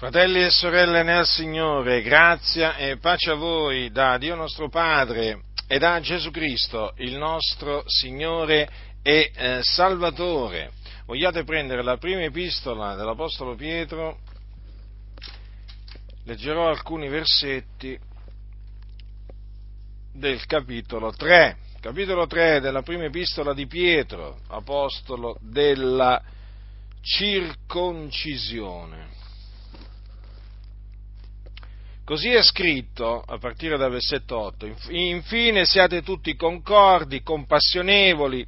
Fratelli e sorelle nel Signore, grazia e pace a voi da Dio nostro Padre e da Gesù Cristo, il nostro Signore e eh, Salvatore. Vogliate prendere la prima epistola dell'Apostolo Pietro? Leggerò alcuni versetti del capitolo 3, capitolo 3 della prima epistola di Pietro, apostolo della circoncisione. Così è scritto a partire dal versetto 8, infine siate tutti concordi, compassionevoli,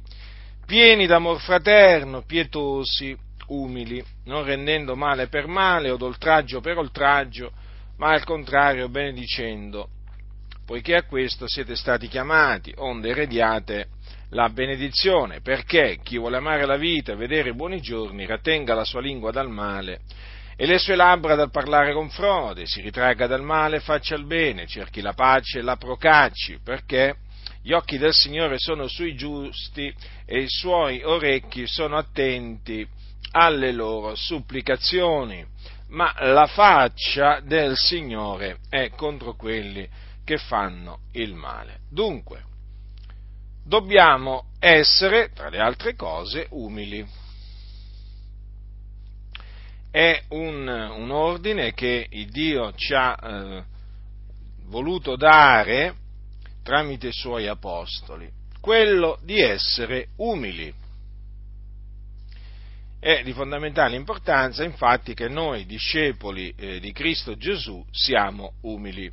pieni d'amor fraterno, pietosi, umili, non rendendo male per male o d'oltraggio per oltraggio, ma al contrario benedicendo, poiché a questo siete stati chiamati, onde erediate la benedizione, perché chi vuole amare la vita e vedere i buoni giorni rattenga la sua lingua dal male e le sue labbra dal parlare con frode, si ritragga dal male e faccia il bene, cerchi la pace e la procacci, perché gli occhi del Signore sono sui giusti e i suoi orecchi sono attenti alle loro supplicazioni, ma la faccia del Signore è contro quelli che fanno il male. Dunque, dobbiamo essere, tra le altre cose, umili è un, un ordine che Dio ci ha eh, voluto dare tramite i suoi apostoli, quello di essere umili. È di fondamentale importanza infatti che noi discepoli eh, di Cristo Gesù siamo umili,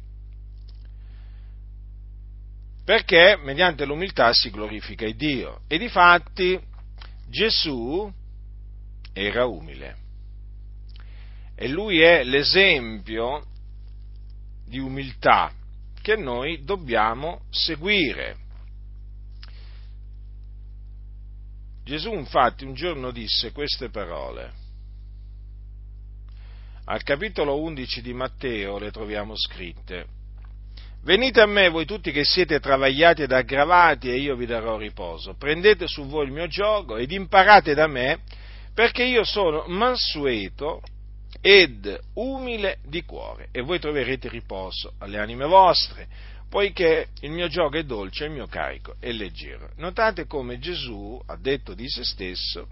perché mediante l'umiltà si glorifica Dio. E di fatti Gesù era umile e lui è l'esempio di umiltà che noi dobbiamo seguire. Gesù infatti un giorno disse queste parole. Al capitolo 11 di Matteo le troviamo scritte. Venite a me voi tutti che siete travagliati ed aggravati e io vi darò riposo. Prendete su voi il mio gioco ed imparate da me perché io sono mansueto ed umile di cuore, e voi troverete riposo alle anime vostre, poiché il mio gioco è dolce il mio carico è leggero. Notate come Gesù ha detto di se stesso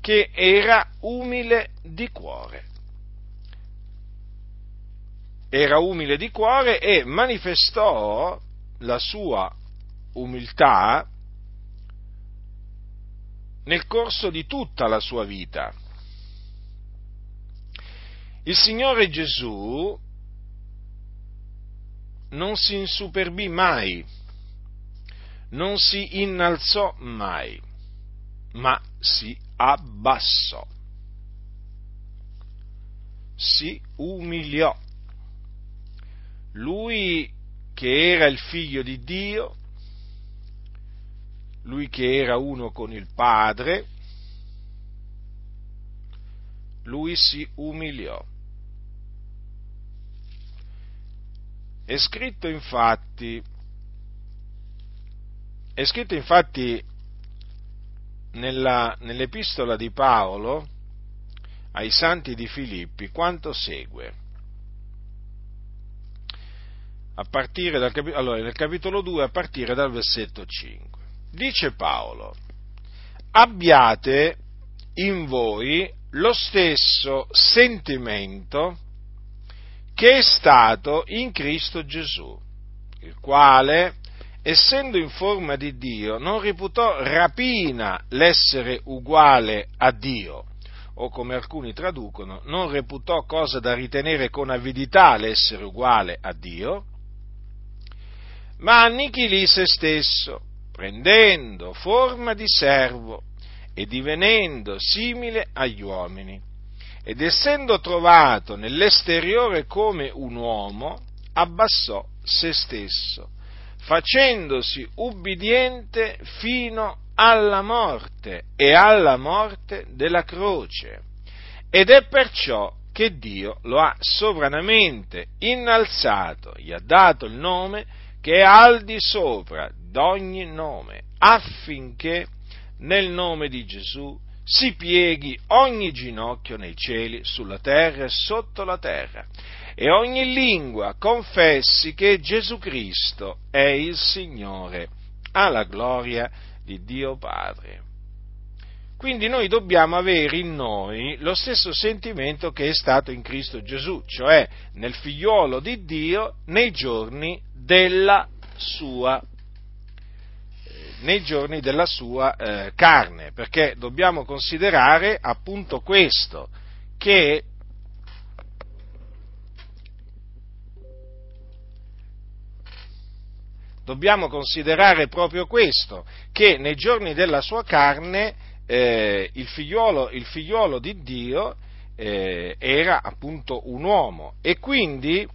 che era umile di cuore. Era umile di cuore e manifestò la sua umiltà nel corso di tutta la sua vita il Signore Gesù non si insuperbì mai, non si innalzò mai, ma si abbassò, si umiliò. Lui che era il figlio di Dio, lui che era uno con il Padre, lui si umiliò È scritto infatti, è scritto infatti nella, nell'epistola di Paolo ai santi di Filippi quanto segue. A partire dal, allora, nel capitolo 2 a partire dal versetto 5. Dice Paolo, abbiate in voi lo stesso sentimento che è stato in Cristo Gesù, il quale, essendo in forma di Dio, non reputò rapina l'essere uguale a Dio, o come alcuni traducono, non reputò cosa da ritenere con avidità l'essere uguale a Dio, ma annichilì se stesso, prendendo forma di servo e divenendo simile agli uomini ed essendo trovato nell'esteriore come un uomo, abbassò se stesso, facendosi ubbidiente fino alla morte e alla morte della croce. Ed è perciò che Dio lo ha sovranamente innalzato, gli ha dato il nome che è al di sopra d'ogni nome, affinché nel nome di Gesù si pieghi ogni ginocchio nei cieli, sulla terra e sotto la terra, e ogni lingua confessi che Gesù Cristo è il Signore, alla gloria di Dio Padre. Quindi noi dobbiamo avere in noi lo stesso sentimento che è stato in Cristo Gesù, cioè nel figliuolo di Dio nei giorni della sua nei giorni della sua eh, carne, perché dobbiamo considerare appunto questo, che dobbiamo considerare proprio questo, che nei giorni della sua carne eh, il, figliuolo, il, figliuolo, di Dio eh, era appunto un uomo. E quindi,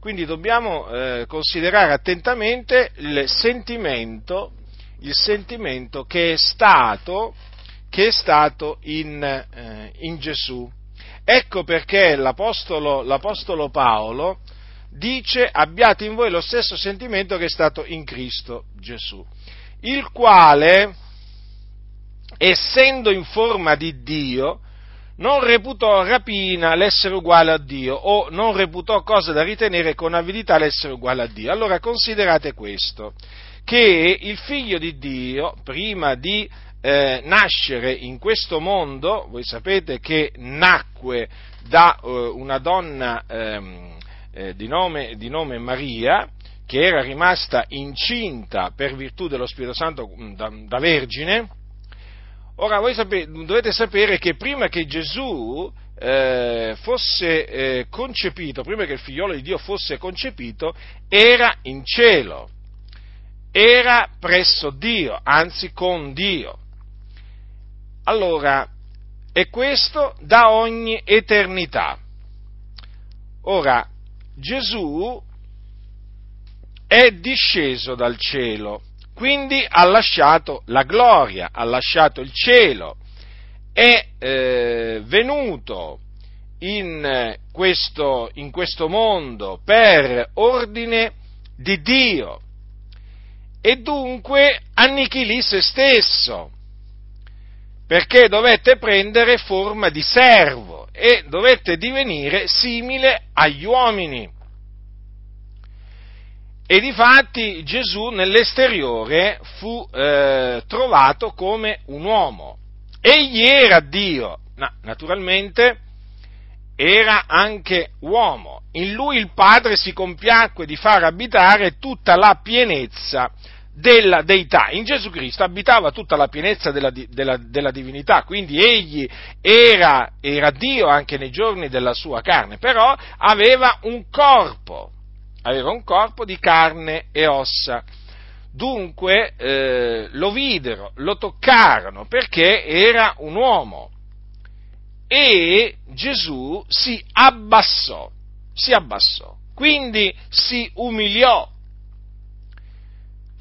quindi dobbiamo eh, considerare attentamente il sentimento il sentimento che è stato, che è stato in, eh, in, Gesù. Ecco perché l'Apostolo, l'Apostolo Paolo dice abbiate in voi lo stesso sentimento che è stato in Cristo Gesù, il quale, essendo in forma di Dio, non reputò rapina l'essere uguale a Dio o non reputò cosa da ritenere con avidità l'essere uguale a Dio. Allora considerate questo, che il figlio di Dio, prima di eh, nascere in questo mondo, voi sapete che nacque da eh, una donna ehm, eh, di, nome, di nome Maria, che era rimasta incinta per virtù dello Spirito Santo mm, da, da vergine, ora voi sapete, dovete sapere che prima che Gesù eh, fosse eh, concepito, prima che il figliolo di Dio fosse concepito, era in cielo era presso Dio, anzi con Dio. Allora, e questo da ogni eternità. Ora, Gesù è disceso dal cielo, quindi ha lasciato la gloria, ha lasciato il cielo, è eh, venuto in questo, in questo mondo per ordine di Dio e dunque annichilì se stesso, perché dovette prendere forma di servo e dovette divenire simile agli uomini. E difatti Gesù nell'esteriore fu eh, trovato come un uomo. Egli era Dio, ma naturalmente era anche uomo. In lui il Padre si compiacque di far abitare tutta la pienezza della deità. In Gesù Cristo abitava tutta la pienezza della, della, della divinità, quindi egli era, era, Dio anche nei giorni della sua carne, però aveva un corpo, aveva un corpo di carne e ossa. Dunque eh, lo videro, lo toccarono perché era un uomo e Gesù si abbassò, si abbassò, quindi si umiliò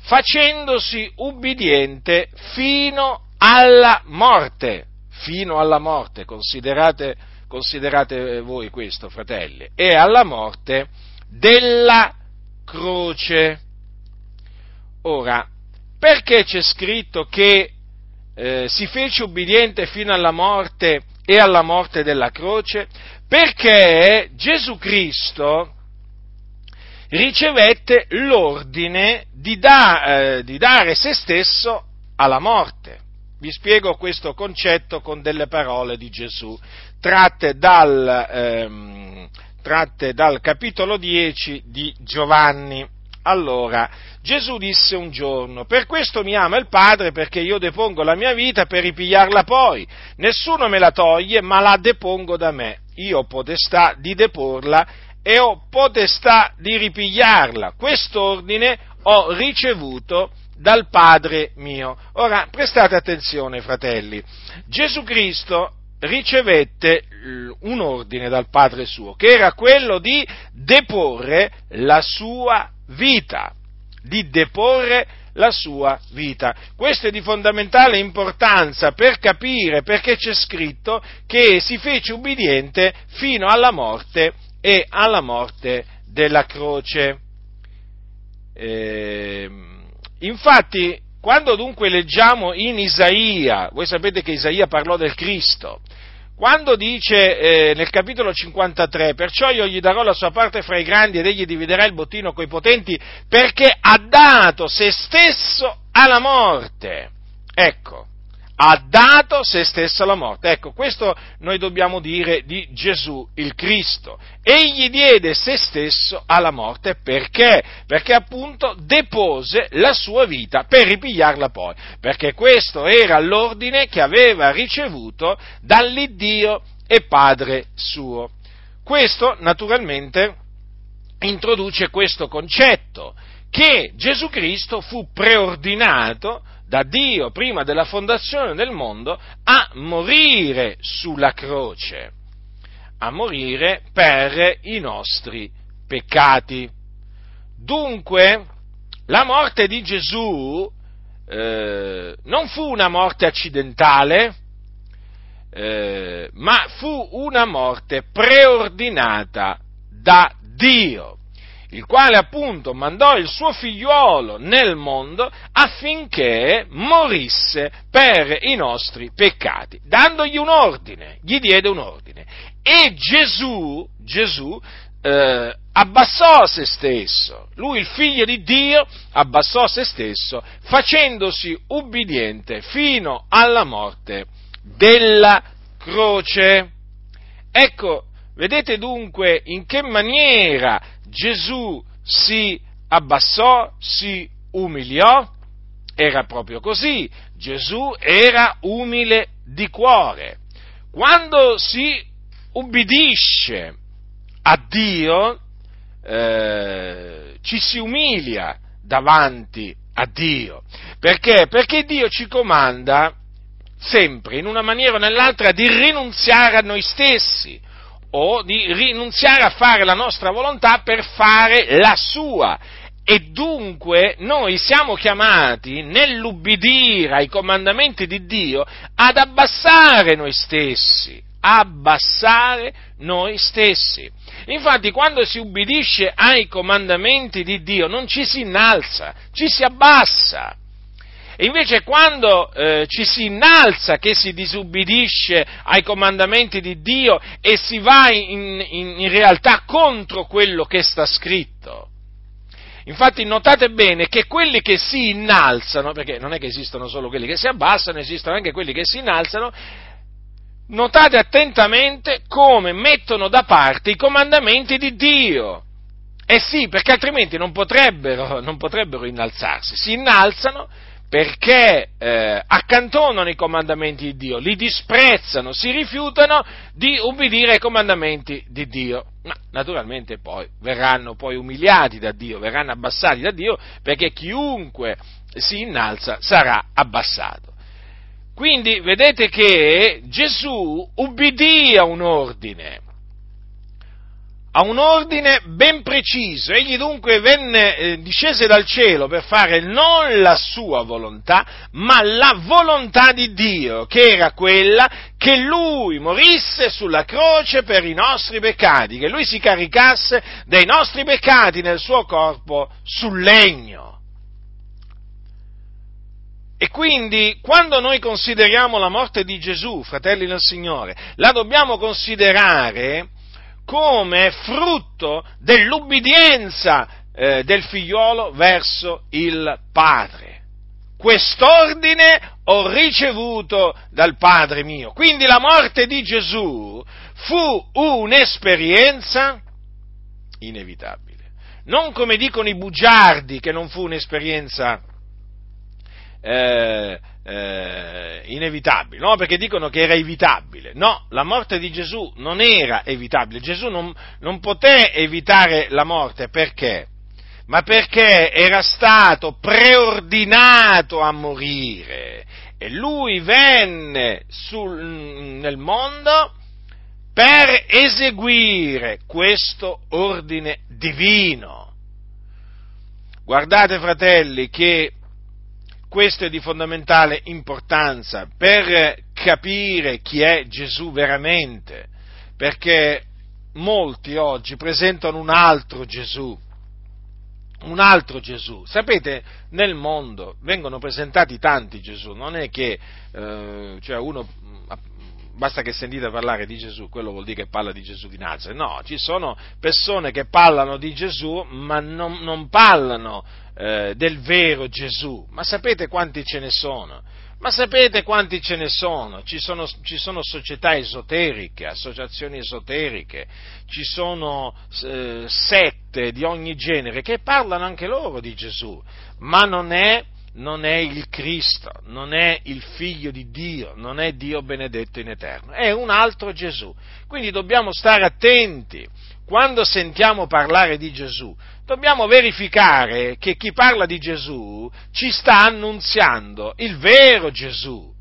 facendosi ubbidiente fino alla morte, fino alla morte, considerate, considerate voi questo, fratelli, e alla morte della croce. Ora, perché c'è scritto che eh, si fece ubbidiente fino alla morte e alla morte della croce? Perché Gesù Cristo, ricevette l'ordine di, da, eh, di dare se stesso alla morte. Vi spiego questo concetto con delle parole di Gesù, tratte dal, ehm, tratte dal capitolo 10 di Giovanni. Allora, Gesù disse un giorno, per questo mi ama il Padre perché io depongo la mia vita per ripigliarla poi. Nessuno me la toglie, ma la depongo da me. Io ho potestà di deporla e ho potestà di ripigliarla. Quest'ordine ho ricevuto dal Padre mio. Ora, prestate attenzione, fratelli. Gesù Cristo ricevette un ordine dal Padre suo, che era quello di deporre la sua vita, di deporre la sua vita. Questo è di fondamentale importanza per capire perché c'è scritto che si fece ubbidiente fino alla morte e alla morte della croce. Eh, infatti quando dunque leggiamo in Isaia, voi sapete che Isaia parlò del Cristo, quando dice eh, nel capitolo 53, perciò io gli darò la sua parte fra i grandi ed egli dividerà il bottino coi potenti, perché ha dato se stesso alla morte. Ecco, ha dato se stesso alla morte. Ecco, questo noi dobbiamo dire di Gesù il Cristo. Egli diede se stesso alla morte perché? Perché appunto depose la sua vita per ripigliarla poi, perché questo era l'ordine che aveva ricevuto dall'Iddio e Padre suo. Questo naturalmente introduce questo concetto che Gesù Cristo fu preordinato da Dio prima della fondazione del mondo a morire sulla croce, a morire per i nostri peccati. Dunque, la morte di Gesù eh, non fu una morte accidentale, eh, ma fu una morte preordinata da Dio il quale appunto mandò il suo figliuolo nel mondo affinché morisse per i nostri peccati, dandogli un ordine, gli diede un ordine. E Gesù, Gesù eh, abbassò se stesso, lui il figlio di Dio abbassò se stesso facendosi ubbidiente fino alla morte della croce. Ecco, vedete dunque in che maniera Gesù si abbassò, si umiliò, era proprio così, Gesù era umile di cuore. Quando si ubbidisce a Dio, eh, ci si umilia davanti a Dio. Perché? Perché Dio ci comanda sempre, in una maniera o nell'altra, di rinunziare a noi stessi o di rinunziare a fare la nostra volontà per fare la sua. E dunque noi siamo chiamati nell'ubbidire ai comandamenti di Dio ad abbassare noi stessi, abbassare noi stessi. Infatti quando si ubbidisce ai comandamenti di Dio non ci si innalza, ci si abbassa. E invece quando eh, ci si innalza, che si disubbidisce ai comandamenti di Dio e si va in, in, in realtà contro quello che sta scritto, Infatti notate bene che quelli che si innalzano, perché non è che esistono solo quelli che si abbassano, esistono anche quelli che si innalzano, notate attentamente come mettono da parte i comandamenti di Dio. Eh sì, perché altrimenti non potrebbero, non potrebbero innalzarsi. Si innalzano perché eh, accantonano i comandamenti di Dio, li disprezzano, si rifiutano di ubbidire ai comandamenti di Dio. Ma naturalmente poi verranno poi umiliati da Dio, verranno abbassati da Dio, perché chiunque si innalza sarà abbassato. Quindi vedete che Gesù ubbidì a un ordine, a un ordine ben preciso. Egli dunque venne, eh, discese dal cielo per fare non la sua volontà, ma la volontà di Dio, che era quella che lui morisse sulla croce per i nostri peccati, che lui si caricasse dei nostri peccati nel suo corpo sul legno. E quindi quando noi consideriamo la morte di Gesù, fratelli del Signore, la dobbiamo considerare come frutto dell'ubbidienza eh, del figliolo verso il Padre. Quest'ordine ho ricevuto dal Padre mio. Quindi la morte di Gesù fu un'esperienza inevitabile. Non come dicono i bugiardi che non fu un'esperienza eh, eh, inevitabile, no? perché dicono che era evitabile. No, la morte di Gesù non era evitabile, Gesù non, non poté evitare la morte perché? Ma perché era stato preordinato a morire e lui venne sul, nel mondo per eseguire questo ordine divino. Guardate fratelli che questo è di fondamentale importanza per capire chi è Gesù veramente, perché molti oggi presentano un altro Gesù, un altro Gesù. Sapete, nel mondo vengono presentati tanti Gesù, non è che eh, cioè uno basta che sentite parlare di Gesù, quello vuol dire che parla di Gesù di Nazareth. No, ci sono persone che parlano di Gesù, ma non, non parlano eh, del vero Gesù. Ma sapete quanti ce ne sono? Ma sapete quanti ce ne sono? Ci, sono? ci sono, società esoteriche, associazioni esoteriche, ci sono eh, sette di ogni genere che parlano anche loro di Gesù, ma non è non è il Cristo, non è il figlio di Dio, non è Dio benedetto in eterno, è un altro Gesù. Quindi dobbiamo stare attenti quando sentiamo parlare di Gesù, dobbiamo verificare che chi parla di Gesù ci sta annunziando il vero Gesù,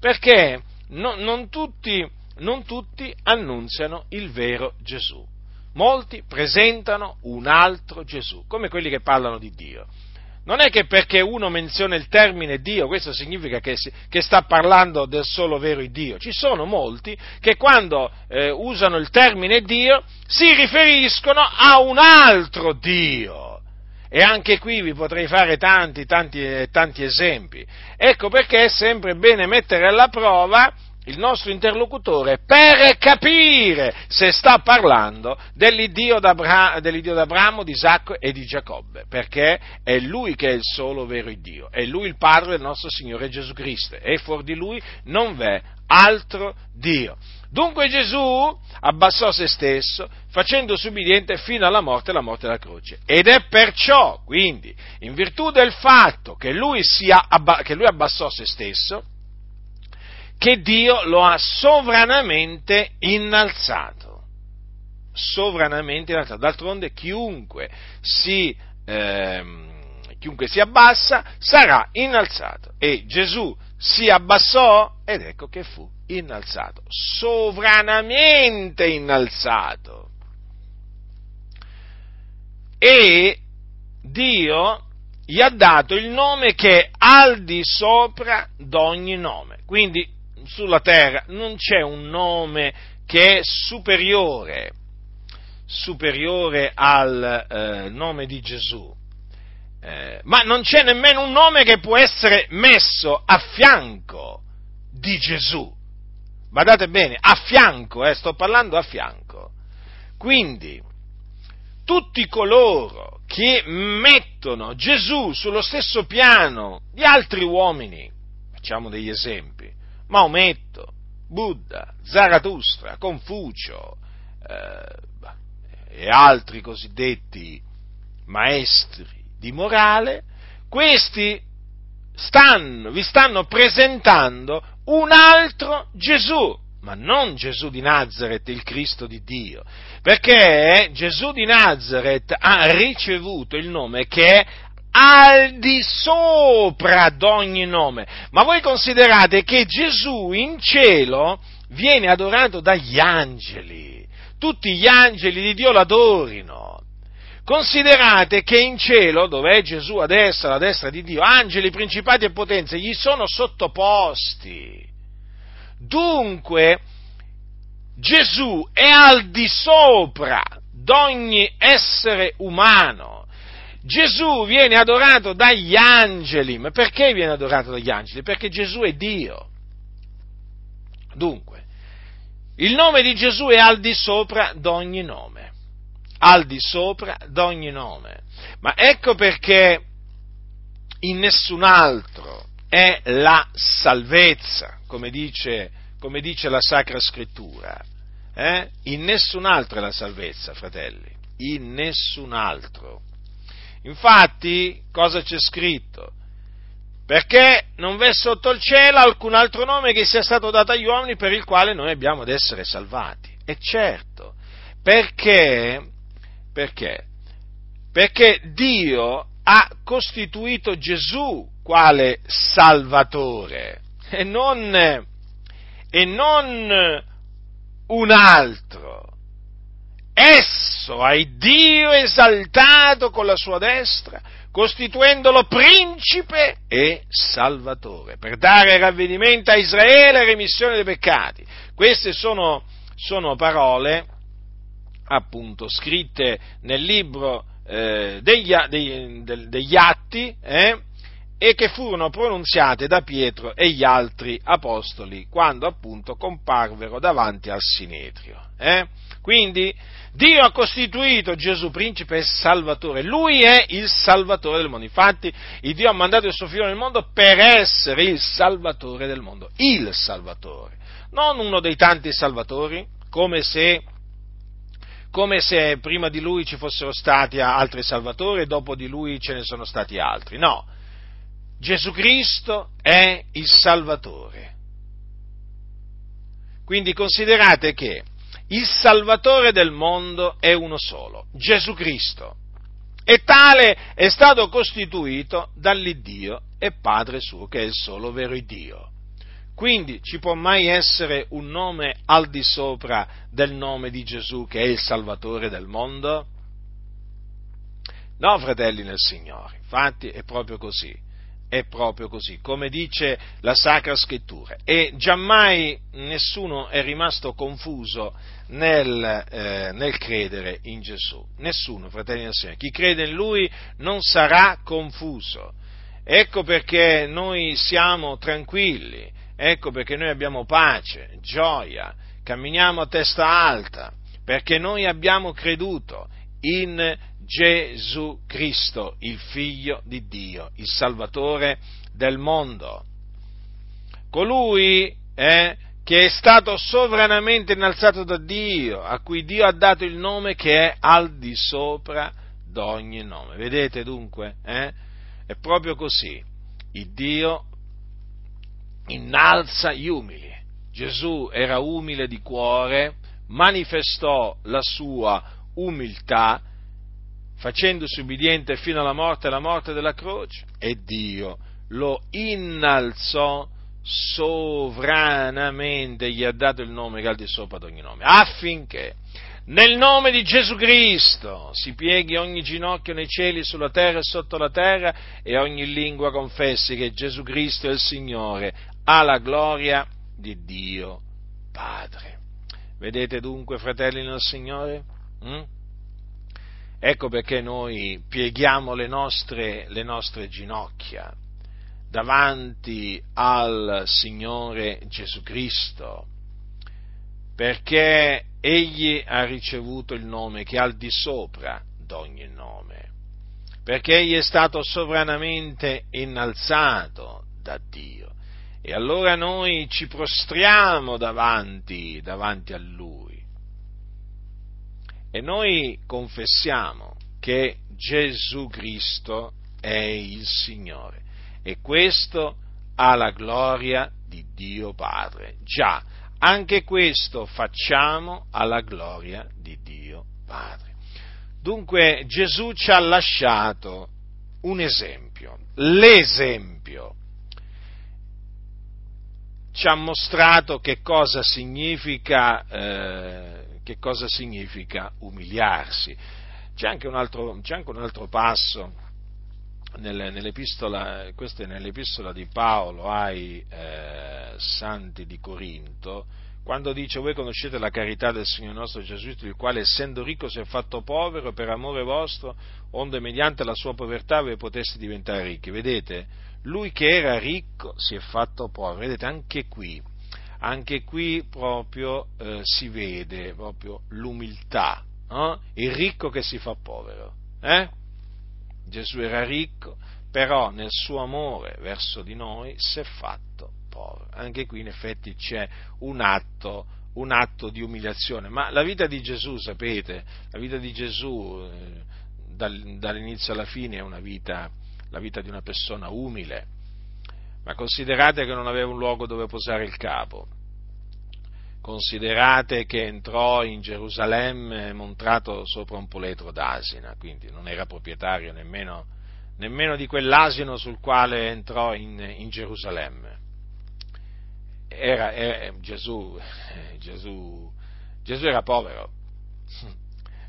perché no, non, tutti, non tutti annunziano il vero Gesù. Molti presentano un altro Gesù, come quelli che parlano di Dio non è che perché uno menziona il termine Dio, questo significa che, che sta parlando del solo vero Dio. Ci sono molti che quando eh, usano il termine Dio si riferiscono a un altro Dio. E anche qui vi potrei fare tanti, tanti, tanti esempi. Ecco perché è sempre bene mettere alla prova il nostro interlocutore per capire se sta parlando dell'Iddio, d'Abra- dell'Iddio d'Abramo, di Isacco e di Giacobbe, perché è lui che è il solo vero Dio, è lui il Padre del nostro Signore Gesù Cristo e fuori di lui non v'è altro Dio. Dunque Gesù abbassò se stesso, facendosi ubbidiente fino alla morte alla morte della croce. Ed è perciò, quindi, in virtù del fatto che lui, sia, che lui abbassò se stesso, che Dio lo ha sovranamente innalzato. Sovranamente innalzato. D'altronde chiunque si, ehm, chiunque si abbassa sarà innalzato. E Gesù si abbassò ed ecco che fu innalzato. Sovranamente innalzato. E Dio gli ha dato il nome che è al di sopra d'ogni nome. Quindi sulla terra non c'è un nome che è superiore, superiore al eh, nome di Gesù. Eh, ma non c'è nemmeno un nome che può essere messo a fianco di Gesù. Guardate bene, a fianco, eh, sto parlando a fianco. Quindi, tutti coloro che mettono Gesù sullo stesso piano di altri uomini, facciamo degli esempi, Maometto, Buddha, Zarathustra, Confucio eh, e altri cosiddetti maestri di morale, questi stanno, vi stanno presentando un altro Gesù, ma non Gesù di Nazareth, il Cristo di Dio, perché Gesù di Nazareth ha ricevuto il nome che è al di sopra d'ogni nome. Ma voi considerate che Gesù in cielo viene adorato dagli angeli. Tutti gli angeli di Dio l'adorino. Considerate che in cielo, dove è Gesù a destra, alla destra di Dio, angeli, principati e potenze gli sono sottoposti. Dunque, Gesù è al di sopra d'ogni essere umano Gesù viene adorato dagli angeli. Ma perché viene adorato dagli angeli? Perché Gesù è Dio. Dunque, il nome di Gesù è al di sopra d'ogni nome. Al di sopra d'ogni nome. Ma ecco perché in nessun altro è la salvezza, come dice, come dice la Sacra Scrittura. Eh? In nessun altro è la salvezza, fratelli. In nessun altro. Infatti, cosa c'è scritto? Perché non v'è sotto il cielo alcun altro nome che sia stato dato agli uomini per il quale noi abbiamo ad essere salvati. E certo, perché, perché? Perché Dio ha costituito Gesù quale Salvatore e non, e non un altro. Esso ha Dio esaltato con la sua destra, costituendolo principe e salvatore, per dare ravvedimento a Israele e remissione dei peccati. Queste sono, sono parole appunto scritte nel libro eh, degli, degli, degli, atti eh, e che furono pronunziate da Pietro e gli altri apostoli quando appunto comparvero davanti al Sinedrio. Eh. Quindi Dio ha costituito Gesù principe e salvatore, lui è il salvatore del mondo. Infatti il Dio ha mandato il suo figlio nel mondo per essere il salvatore del mondo, il salvatore, non uno dei tanti salvatori, come se, come se prima di lui ci fossero stati altri salvatori e dopo di lui ce ne sono stati altri. No, Gesù Cristo è il salvatore. Quindi considerate che il Salvatore del mondo è uno solo, Gesù Cristo. E tale è stato costituito dall'Iddio e Padre suo, che è il solo vero Dio. Quindi ci può mai essere un nome al di sopra del nome di Gesù, che è il Salvatore del mondo? No, fratelli nel Signore, infatti è proprio così è proprio così, come dice la Sacra Scrittura. E giammai nessuno è rimasto confuso nel, eh, nel credere in Gesù. Nessuno, fratelli del Signore. Chi crede in Lui non sarà confuso. Ecco perché noi siamo tranquilli, ecco perché noi abbiamo pace, gioia, camminiamo a testa alta, perché noi abbiamo creduto in Gesù Cristo, il Figlio di Dio, il Salvatore del mondo. Colui eh, che è stato sovranamente innalzato da Dio, a cui Dio ha dato il nome che è al di sopra d'ogni nome. Vedete dunque? Eh? È proprio così. Il Dio innalza gli umili. Gesù era umile di cuore, manifestò la sua umiltà facendosi ubbidiente fino alla morte e alla morte della croce, e Dio lo innalzò sovranamente, gli ha dato il nome che al di sopra di ogni nome, affinché nel nome di Gesù Cristo si pieghi ogni ginocchio nei cieli, sulla terra e sotto la terra e ogni lingua confessi che Gesù Cristo è il Signore, alla gloria di Dio Padre. Vedete dunque, fratelli nel Signore? Mm? Ecco perché noi pieghiamo le nostre, le nostre ginocchia davanti al Signore Gesù Cristo, perché Egli ha ricevuto il nome che è al di sopra d'ogni nome, perché Egli è stato sovranamente innalzato da Dio. E allora noi ci prostriamo davanti, davanti a Lui e noi confessiamo che Gesù Cristo è il Signore e questo alla gloria di Dio Padre. Già, anche questo facciamo alla gloria di Dio Padre. Dunque Gesù ci ha lasciato un esempio, l'esempio. Ci ha mostrato che cosa significa eh, che cosa significa umiliarsi. C'è anche un altro, anche un altro passo nell'epistola, questo è nell'epistola di Paolo ai eh, santi di Corinto, quando dice voi conoscete la carità del Signore nostro Gesù Cristo, il quale essendo ricco si è fatto povero per amore vostro, onde mediante la sua povertà voi poteste diventare ricchi. Vedete, lui che era ricco si è fatto povero, vedete anche qui anche qui proprio eh, si vede proprio l'umiltà, eh? il ricco che si fa povero. Eh? Gesù era ricco, però nel suo amore verso di noi si è fatto povero. Anche qui in effetti c'è un atto, un atto di umiliazione, ma la vita di Gesù, sapete, la vita di Gesù eh, dall'inizio alla fine è una vita, la vita di una persona umile, ma considerate che non aveva un luogo dove posare il capo, considerate che entrò in Gerusalemme montato sopra un poletro d'asina, quindi non era proprietario nemmeno, nemmeno di quell'asino sul quale entrò in, in Gerusalemme. Era, era Gesù, Gesù, Gesù era povero.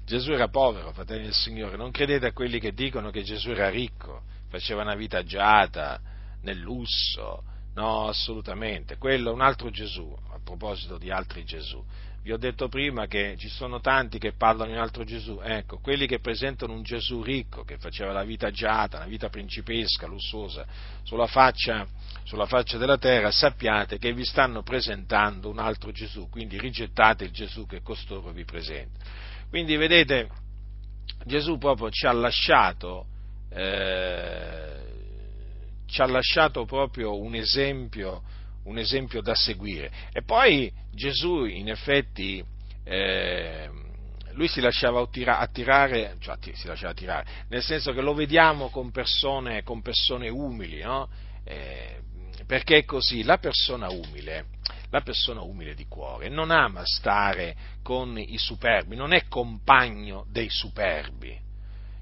Gesù era povero, fratelli del Signore. Non credete a quelli che dicono che Gesù era ricco, faceva una vita agiata, nel lusso, no, assolutamente, quello è un altro Gesù, a proposito di altri Gesù, vi ho detto prima che ci sono tanti che parlano in altro Gesù, ecco, quelli che presentano un Gesù ricco, che faceva la vita agiata, una vita principesca, lussuosa, sulla faccia, sulla faccia della terra, sappiate che vi stanno presentando un altro Gesù, quindi rigettate il Gesù che costoro vi presenta. Quindi vedete, Gesù proprio ci ha lasciato, eh, ci ha lasciato proprio un esempio, un esempio da seguire. E poi Gesù in effetti eh, lui si lasciava attirare, cioè si lasciava attirare, nel senso che lo vediamo con persone, con persone umili, no? eh, perché è così, la persona umile, la persona umile di cuore non ama stare con i superbi, non è compagno dei superbi.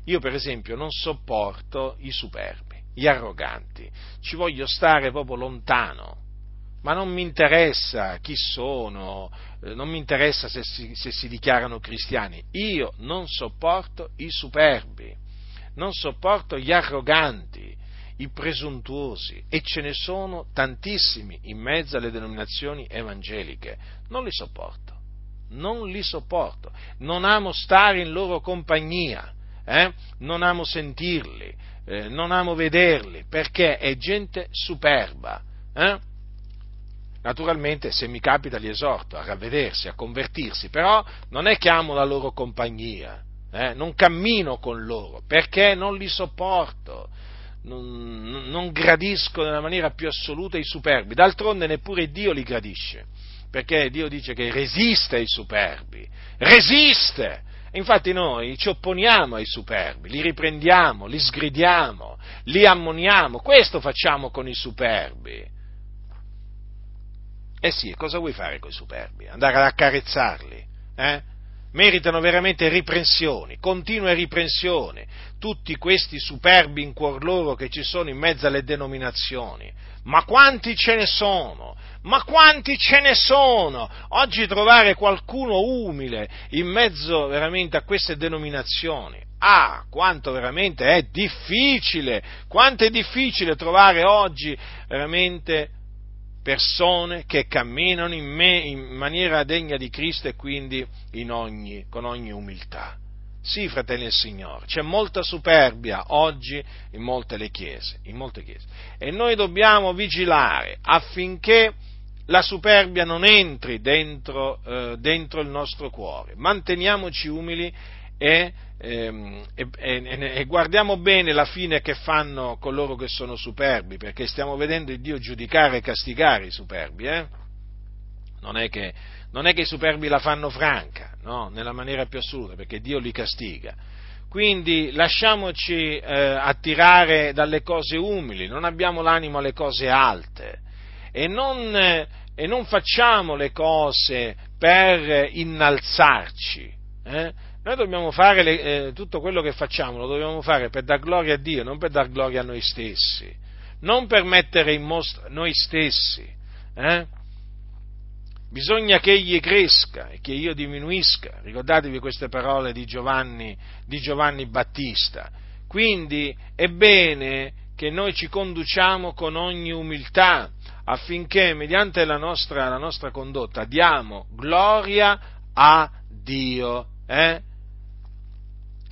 Io per esempio non sopporto i superbi, gli arroganti, ci voglio stare proprio lontano, ma non mi interessa chi sono, eh, non mi interessa se si, se si dichiarano cristiani, io non sopporto i superbi, non sopporto gli arroganti, i presuntuosi, e ce ne sono tantissimi in mezzo alle denominazioni evangeliche, non li sopporto, non li sopporto, non amo stare in loro compagnia, eh? non amo sentirli, eh, non amo vederli, perché è gente superba. Eh? Naturalmente, se mi capita, li esorto a ravvedersi, a convertirsi, però non è che amo la loro compagnia, eh? non cammino con loro, perché non li sopporto, non, non gradisco nella maniera più assoluta i superbi, d'altronde neppure Dio li gradisce, perché Dio dice che resiste ai superbi, resiste! Infatti noi ci opponiamo ai superbi, li riprendiamo, li sgridiamo, li ammoniamo, questo facciamo con i superbi. Eh sì, cosa vuoi fare con i superbi? Andare ad accarezzarli? Eh? Meritano veramente riprensioni, continue riprensioni, tutti questi superbi in cuor loro che ci sono in mezzo alle denominazioni. Ma quanti ce ne sono? Ma quanti ce ne sono? Oggi trovare qualcuno umile in mezzo veramente a queste denominazioni. Ah, quanto veramente è difficile, quanto è difficile trovare oggi veramente persone che camminano in, me, in maniera degna di Cristo e quindi ogni, con ogni umiltà. Sì, fratelli del Signore, c'è molta superbia oggi in molte, chiese, in molte chiese e noi dobbiamo vigilare affinché la superbia non entri dentro, eh, dentro il nostro cuore. Manteniamoci umili e, ehm, e, e, e, guardiamo bene la fine che fanno coloro che sono superbi, perché stiamo vedendo il Dio giudicare e castigare i superbi. Eh? Non, è che, non, è che, i superbi la fanno franca, no? nella maniera più assoluta, perché Dio li castiga. Quindi lasciamoci eh, attirare dalle cose umili, non abbiamo l'animo alle cose alte e non, eh, e non facciamo le cose per innalzarci. Eh? Noi dobbiamo fare le, eh, tutto quello che facciamo, lo dobbiamo fare per dar gloria a Dio, non per dar gloria a noi stessi, non per mettere in mostra noi stessi. Eh? Bisogna che egli cresca e che io diminuisca. Ricordatevi queste parole di Giovanni, di Giovanni Battista. Quindi è bene che noi ci conduciamo con ogni umiltà affinché mediante la nostra, la nostra condotta diamo gloria a Dio. Eh?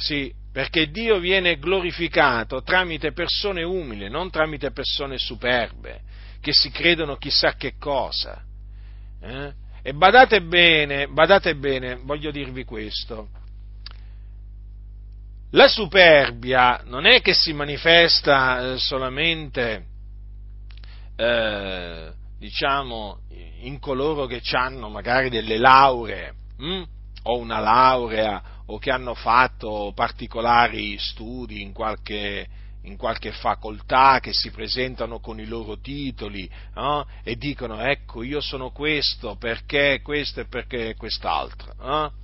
Sì, perché Dio viene glorificato tramite persone umili, non tramite persone superbe, che si credono chissà che cosa. Eh? E badate bene, badate bene, voglio dirvi questo. La superbia non è che si manifesta eh, solamente, eh, diciamo, in coloro che hanno magari delle lauree, hm? o una laurea, o che hanno fatto particolari studi in qualche, in qualche facoltà, che si presentano con i loro titoli eh, e dicono ecco io sono questo perché questo e perché quest'altro. Eh?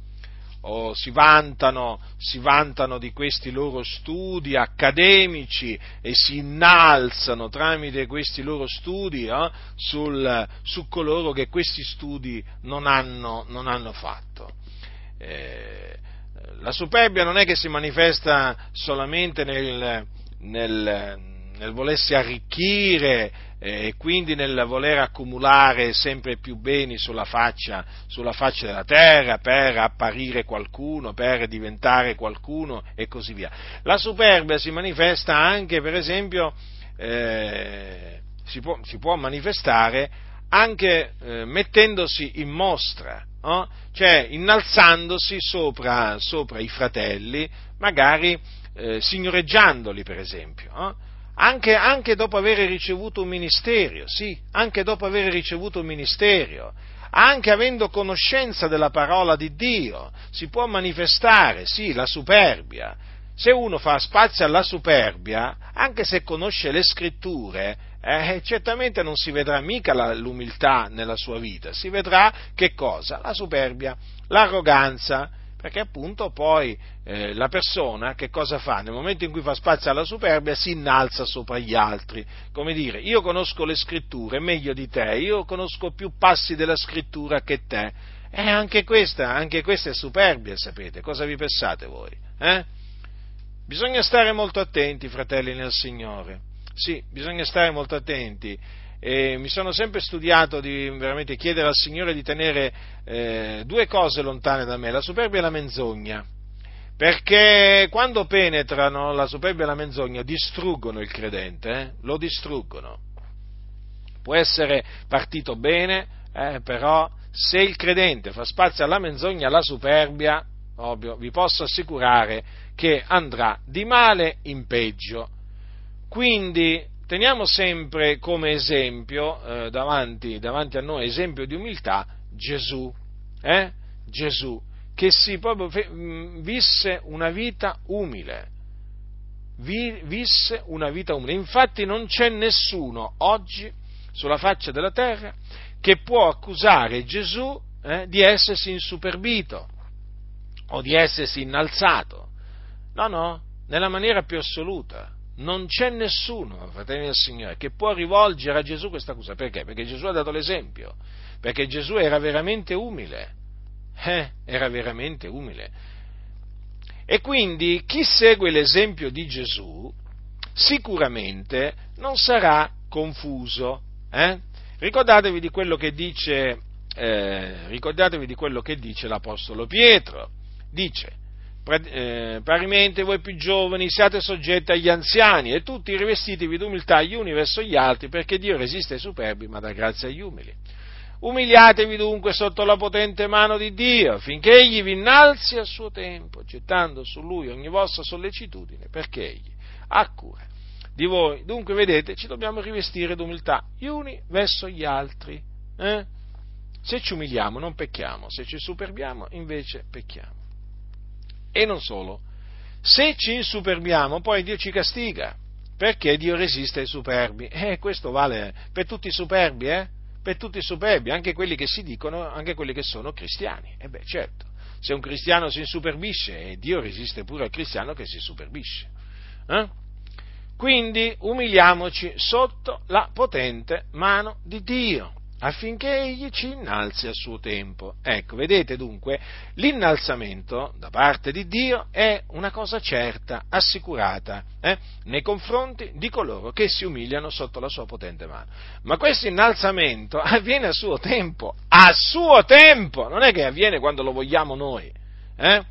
O si vantano, si vantano di questi loro studi accademici e si innalzano tramite questi loro studi eh, sul, su coloro che questi studi non hanno, non hanno fatto. Eh, la superbia non è che si manifesta solamente nel, nel, nel volersi arricchire e quindi nel voler accumulare sempre più beni sulla faccia, sulla faccia, della terra per apparire qualcuno, per diventare qualcuno e così via. La superbia si manifesta anche, per esempio, eh, si, può, si, può, manifestare anche eh, mettendosi in mostra, no? cioè innalzandosi sopra, sopra, i fratelli, magari eh, signoreggiandoli, per esempio. No? anche, anche dopo aver ricevuto un ministero, sì, anche dopo aver ricevuto un ministero, anche avendo conoscenza della parola di Dio, si può manifestare, sì, la superbia. Se uno fa spazio alla superbia, anche se conosce le scritture, eh, certamente non si vedrà mica la, l'umiltà nella sua vita, si vedrà che cosa? La superbia, l'arroganza, perché appunto poi eh, la persona che cosa fa? Nel momento in cui fa spazio alla superbia si innalza sopra gli altri, come dire, io conosco le scritture meglio di te, io conosco più passi della scrittura che te, e anche questa, anche questa è superbia, sapete, cosa vi pensate voi? Eh? Bisogna stare molto attenti, fratelli nel Signore, sì, bisogna stare molto attenti e mi sono sempre studiato di veramente chiedere al Signore di tenere eh, due cose lontane da me, la superbia e la menzogna, perché quando penetrano la superbia e la menzogna distruggono il credente, eh? lo distruggono. Può essere partito bene, eh, però se il credente fa spazio alla menzogna alla superbia, ovvio, vi posso assicurare che andrà di male in peggio. Quindi teniamo sempre come esempio eh, davanti, davanti, a noi, esempio di umiltà, Gesù, eh? Gesù, che si proprio mm, visse una vita umile, Vi- visse una vita umile. Infatti non c'è nessuno oggi sulla faccia della terra che può accusare Gesù eh, di essersi insuperbito o di essersi innalzato. No, no, nella maniera più assoluta non c'è nessuno, fratelli del Signore, che può rivolgere a Gesù questa accusa. Perché? Perché Gesù ha dato l'esempio, perché Gesù era veramente umile, eh, era veramente umile. E quindi chi segue l'esempio di Gesù sicuramente non sarà confuso. Eh? Ricordatevi, di dice, eh, ricordatevi di quello che dice l'Apostolo Pietro. Dice, eh, parimenti voi più giovani siate soggetti agli anziani e tutti rivestitevi d'umiltà gli uni verso gli altri perché Dio resiste ai superbi ma dà grazia agli umili. Umiliatevi dunque sotto la potente mano di Dio finché Egli vi innalzi a suo tempo, gettando su Lui ogni vostra sollecitudine perché Egli ha cura di voi. Dunque vedete, ci dobbiamo rivestire d'umiltà gli uni verso gli altri. Eh? Se ci umiliamo non pecchiamo, se ci superbiamo invece pecchiamo. E non solo. Se ci insuperbiamo, poi Dio ci castiga, perché Dio resiste ai superbi. E eh, questo vale per tutti i superbi, eh? Per tutti i superbi, anche quelli che si dicono, anche quelli che sono cristiani. E beh, certo, se un cristiano si insuperbisce, eh, Dio resiste pure al cristiano che si superbisce. Eh? Quindi umiliamoci sotto la potente mano di Dio affinché egli ci innalzi a suo tempo. Ecco, vedete dunque, l'innalzamento da parte di Dio è una cosa certa, assicurata, eh, nei confronti di coloro che si umiliano sotto la sua potente mano. Ma questo innalzamento avviene a suo tempo, a suo tempo, non è che avviene quando lo vogliamo noi. Eh?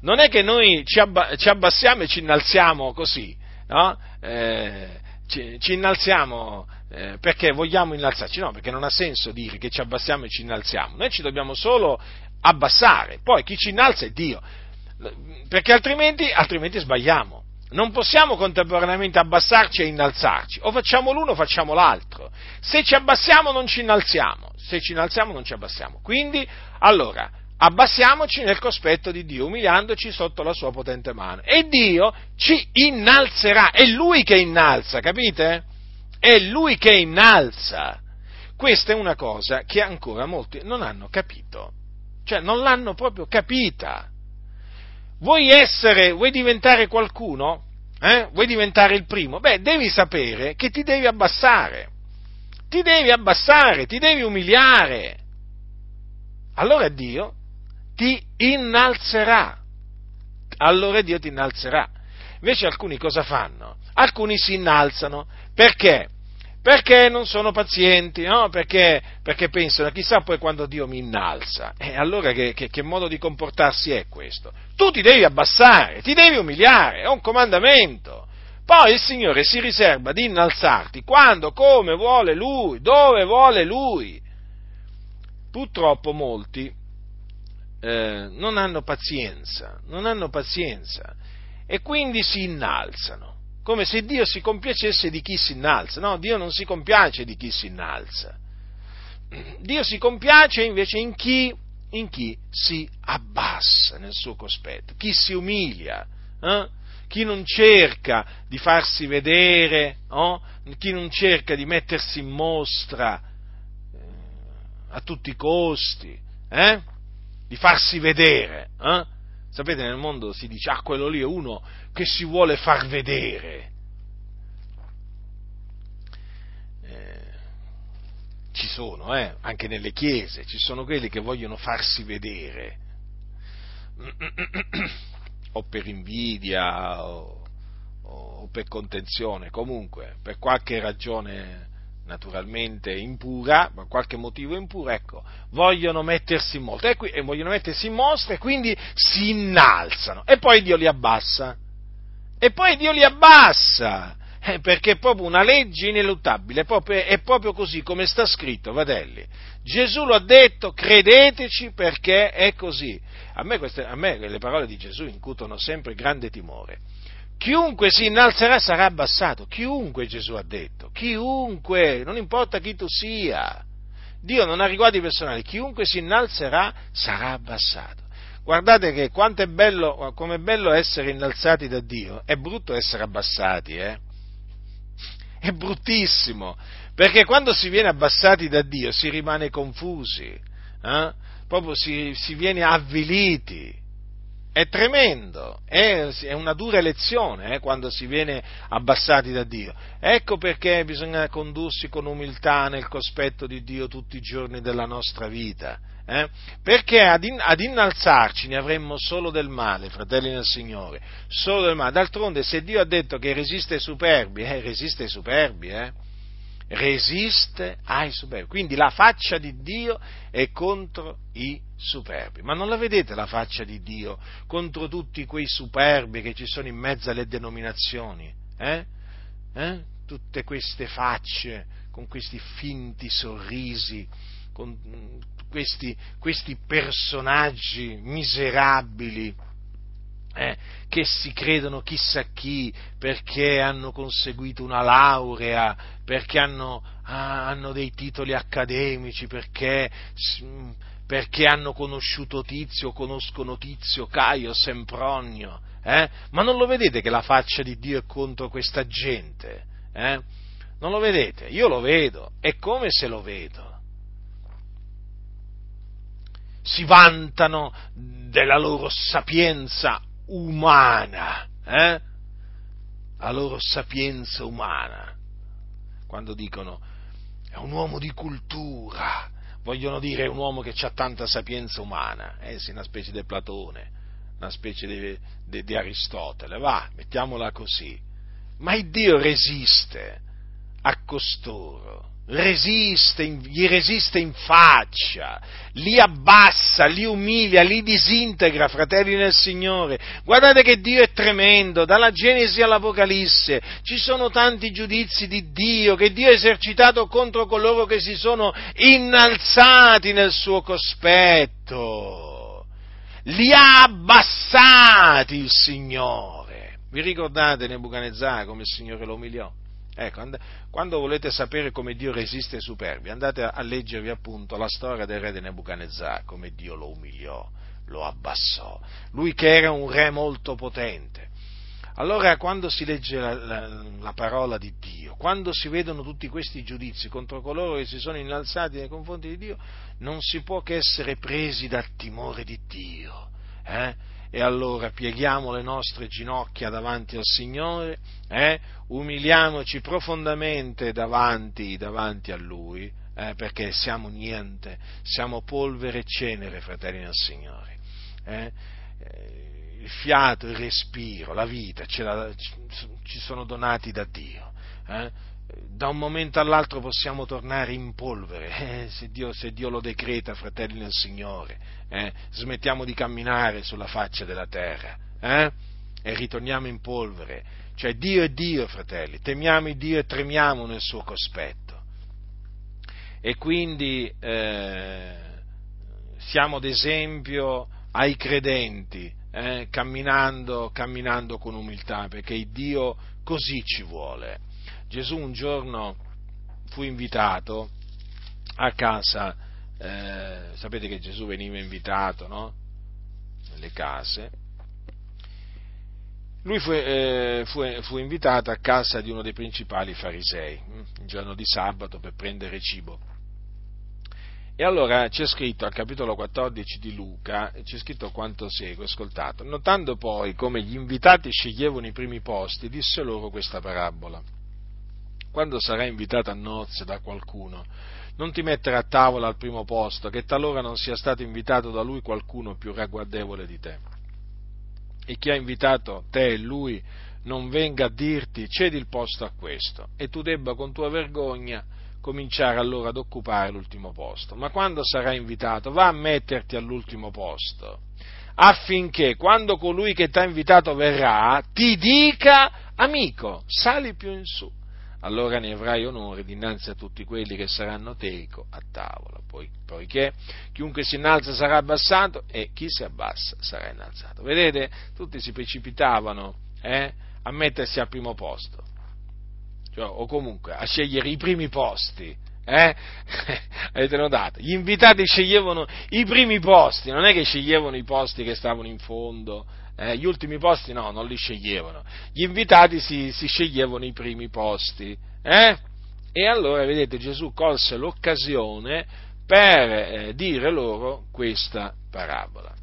Non è che noi ci, abbassiamo e ci innalziamo così, no? eh, ci, ci innalziamo eh, perché vogliamo innalzarci, no, perché non ha senso dire che ci abbassiamo e ci innalziamo, noi ci dobbiamo solo abbassare, poi chi ci innalza è Dio, perché altrimenti, altrimenti sbagliamo. Non possiamo contemporaneamente abbassarci e innalzarci, o facciamo l'uno o facciamo l'altro. Se ci abbassiamo non ci innalziamo, se ci innalziamo non ci abbassiamo. Quindi, allora, abbassiamoci nel cospetto di Dio, umiliandoci sotto la sua potente mano. E Dio ci innalzerà, è Lui che innalza, capite? È Lui che innalza. Questa è una cosa che ancora molti non hanno capito, cioè non l'hanno proprio capita. Vuoi essere, vuoi diventare qualcuno? Eh? Vuoi diventare il primo? Beh, devi sapere che ti devi abbassare, ti devi abbassare, ti devi umiliare. Allora Dio ti innalzerà, allora Dio ti innalzerà Invece alcuni cosa fanno? Alcuni si innalzano. Perché? Perché non sono pazienti, no? perché, perché, pensano, chissà poi quando Dio mi innalza. E allora che, che, che, modo di comportarsi è questo? Tu ti devi abbassare, ti devi umiliare, è un comandamento. Poi il Signore si riserva di innalzarti quando, come vuole Lui, dove vuole Lui. Purtroppo molti eh, non hanno pazienza, non hanno pazienza e quindi si innalzano come se Dio si compiacesse di chi si innalza. No, Dio non si compiace di chi si innalza. Dio si compiace invece in chi, in chi si abbassa nel suo cospetto, chi si umilia, eh? chi non cerca di farsi vedere, oh? chi non cerca di mettersi in mostra eh, a tutti i costi, eh? di farsi vedere. Sapete, nel mondo si dice, ah, quello lì è uno che si vuole far vedere. Eh, ci sono, eh, anche nelle chiese, ci sono quelli che vogliono farsi vedere, o per invidia, o, o per contenzione, comunque, per qualche ragione naturalmente impura, per qualche motivo impura, ecco, vogliono mettersi in mostra, e, vogliono mettersi in mostra e quindi si innalzano, e poi Dio li abbassa, e poi Dio li abbassa, eh, perché è proprio una legge ineluttabile, è proprio, è proprio così come sta scritto, fratelli. Gesù lo ha detto, credeteci perché è così. A me, queste, a me le parole di Gesù incutono sempre grande timore Chiunque si innalzerà sarà abbassato, chiunque Gesù ha detto, chiunque, non importa chi tu sia. Dio non ha riguardi personali, chiunque si innalzerà sarà abbassato. Guardate che quanto è bello, come è bello essere innalzati da Dio, è brutto essere abbassati, eh? È bruttissimo, perché quando si viene abbassati da Dio si rimane confusi, eh? proprio si, si viene avviliti è tremendo, è, è una dura lezione eh, quando si viene abbassati da Dio. Ecco perché bisogna condursi con umiltà nel cospetto di Dio tutti i giorni della nostra vita. Eh? Perché ad, in, ad, innalzarci ne avremmo solo del male, fratelli del Signore, solo del male. D'altronde, se Dio ha detto che resiste ai superbi, eh, resiste ai superbi, eh? Resiste ai superbi. Quindi la faccia di Dio è contro i superbi. Ma non la vedete la faccia di Dio contro tutti quei superbi che ci sono in mezzo alle denominazioni? Eh? Eh? Tutte queste facce con questi finti sorrisi, con questi, questi personaggi miserabili eh, che si credono chissà chi perché hanno conseguito una laurea, perché hanno, ah, hanno dei titoli accademici, perché, perché, hanno conosciuto Tizio, conoscono Tizio, Caio, Sempronio, eh? ma non lo vedete che la faccia di Dio è contro questa gente? Eh? Non lo vedete? Io lo vedo, è come se lo vedo. Si vantano della loro sapienza umana, eh? la loro sapienza umana, quando dicono è un uomo di cultura, vogliono dire è un uomo che ha tanta sapienza umana, eh una specie di Platone, una specie di Aristotele, va, mettiamola così, ma il Dio resiste a costoro resiste, gli resiste in faccia, li abbassa, li umilia, li disintegra, fratelli nel Signore. Guardate che Dio è tremendo, dalla Genesi all'Apocalisse ci sono tanti giudizi di Dio che Dio ha esercitato contro coloro che si sono innalzati nel suo cospetto. Li ha abbassati il Signore. Vi ricordate Nebuchadnezzar come il Signore lo umiliò? Ecco, quando volete sapere come Dio resiste ai superbi, andate a leggervi appunto la storia del re di Nebuchadnezzar, come Dio lo umiliò, lo abbassò. Lui che era un re molto potente. Allora, quando si legge la, la, la parola di Dio, quando si vedono tutti questi giudizi contro coloro che si sono innalzati nei confronti di Dio, non si può che essere presi dal timore di Dio. Eh? E allora pieghiamo le nostre ginocchia davanti al Signore, eh? umiliamoci profondamente davanti, davanti a Lui, eh? perché siamo niente, siamo polvere e cenere, fratelli del Signore. Eh? eh il fiato, il respiro, la vita, la, ci sono donati da Dio. Da un momento all'altro possiamo tornare in polvere, eh, se, Dio, se, Dio, lo decreta, fratelli nel Signore, eh? smettiamo di camminare sulla faccia della terra eh? e ritorniamo in polvere. Cioè Dio è Dio, fratelli, temiamo Dio e tremiamo nel suo cospetto. E quindi eh, siamo d'esempio ai credenti, eh, camminando, camminando con umiltà, perché Dio così ci vuole. Gesù un giorno fu invitato a casa, eh, sapete che Gesù veniva invitato no? nelle case, lui fu, eh, fu, fu, invitato a casa di uno dei principali farisei, hm, il giorno di sabato per prendere cibo. E allora c'è scritto al capitolo 14 di Luca, c'è scritto quanto segue, ascoltate. Notando poi come gli invitati sceglievano i primi posti, disse loro questa parabola. Quando sarai invitato a nozze da qualcuno, non ti mettere a tavola al primo posto, che talora non sia stato invitato da lui qualcuno più ragguardevole di te. E chi ha invitato te e lui non venga a dirti cedi il posto a questo, e tu debba con tua vergogna cominciare allora ad occupare l'ultimo posto. Ma quando sarai invitato, va a metterti all'ultimo posto, affinché quando colui che ti ha invitato verrà, ti dica, amico, sali più in su. Allora ne avrai onore dinanzi a tutti quelli che saranno teco a tavola, Poi, poiché chiunque si innalza sarà abbassato e chi si abbassa sarà innalzato. Vedete, tutti si precipitavano eh, a mettersi al primo posto cioè, o comunque a scegliere i primi posti. Eh? Avete notato? Gli invitati sceglievano i primi posti, non è che sceglievano i posti che stavano in fondo, eh? gli ultimi posti no, non li sceglievano. Gli invitati si, si sceglievano i primi posti. Eh? E allora, vedete, Gesù colse l'occasione per eh, dire loro questa parabola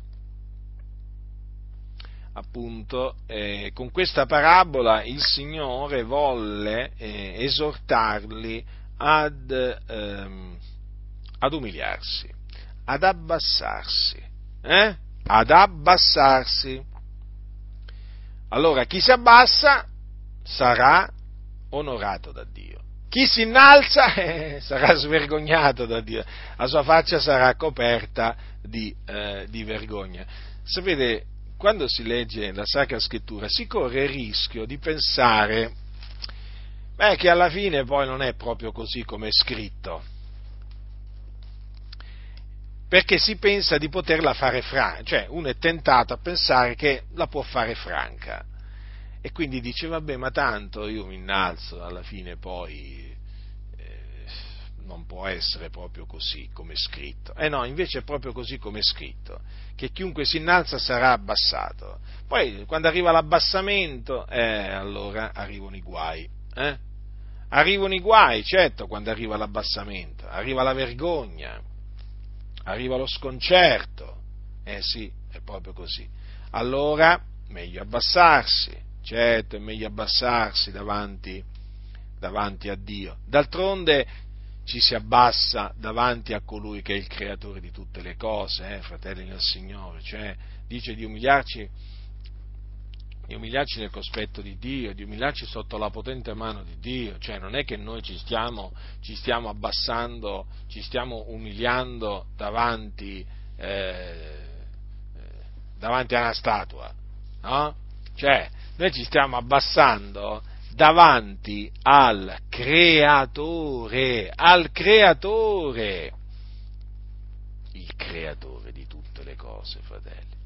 appunto, eh, con questa parabola il Signore volle eh, esortarli ad, ehm, ad, umiliarsi, ad abbassarsi, eh? ad abbassarsi. Allora, chi si abbassa sarà onorato da Dio. Chi si innalza eh, sarà svergognato da Dio, la sua faccia sarà coperta di, eh, di vergogna. Sapete, quando si legge la Sacra Scrittura si corre il rischio di pensare beh, che alla fine poi non è proprio così come è scritto, perché si pensa di poterla fare franca, cioè uno è tentato a pensare che la può fare franca e quindi dice vabbè ma tanto io mi innalzo alla fine poi non può essere proprio così come è scritto. Eh no, invece è proprio così come è scritto, che chiunque si innalza sarà abbassato. Poi quando arriva l'abbassamento, eh, allora arrivano i guai. Eh? Arrivano i guai, certo, quando arriva l'abbassamento, arriva la vergogna, arriva lo sconcerto. Eh sì, è proprio così. Allora, meglio abbassarsi, certo, è meglio abbassarsi davanti, davanti a Dio. D'altronde ci si abbassa davanti a colui che è il creatore di tutte le cose, eh, fratelli del Signore, cioè dice di umiliarci, di umiliarci nel cospetto di Dio, di umiliarci sotto la potente mano di Dio, cioè non è che noi ci stiamo, ci stiamo abbassando, ci stiamo umiliando davanti, eh, davanti a una statua, no? Cioè, noi ci stiamo abbassando davanti al creatore, al creatore, il creatore di tutte le cose, fratelli.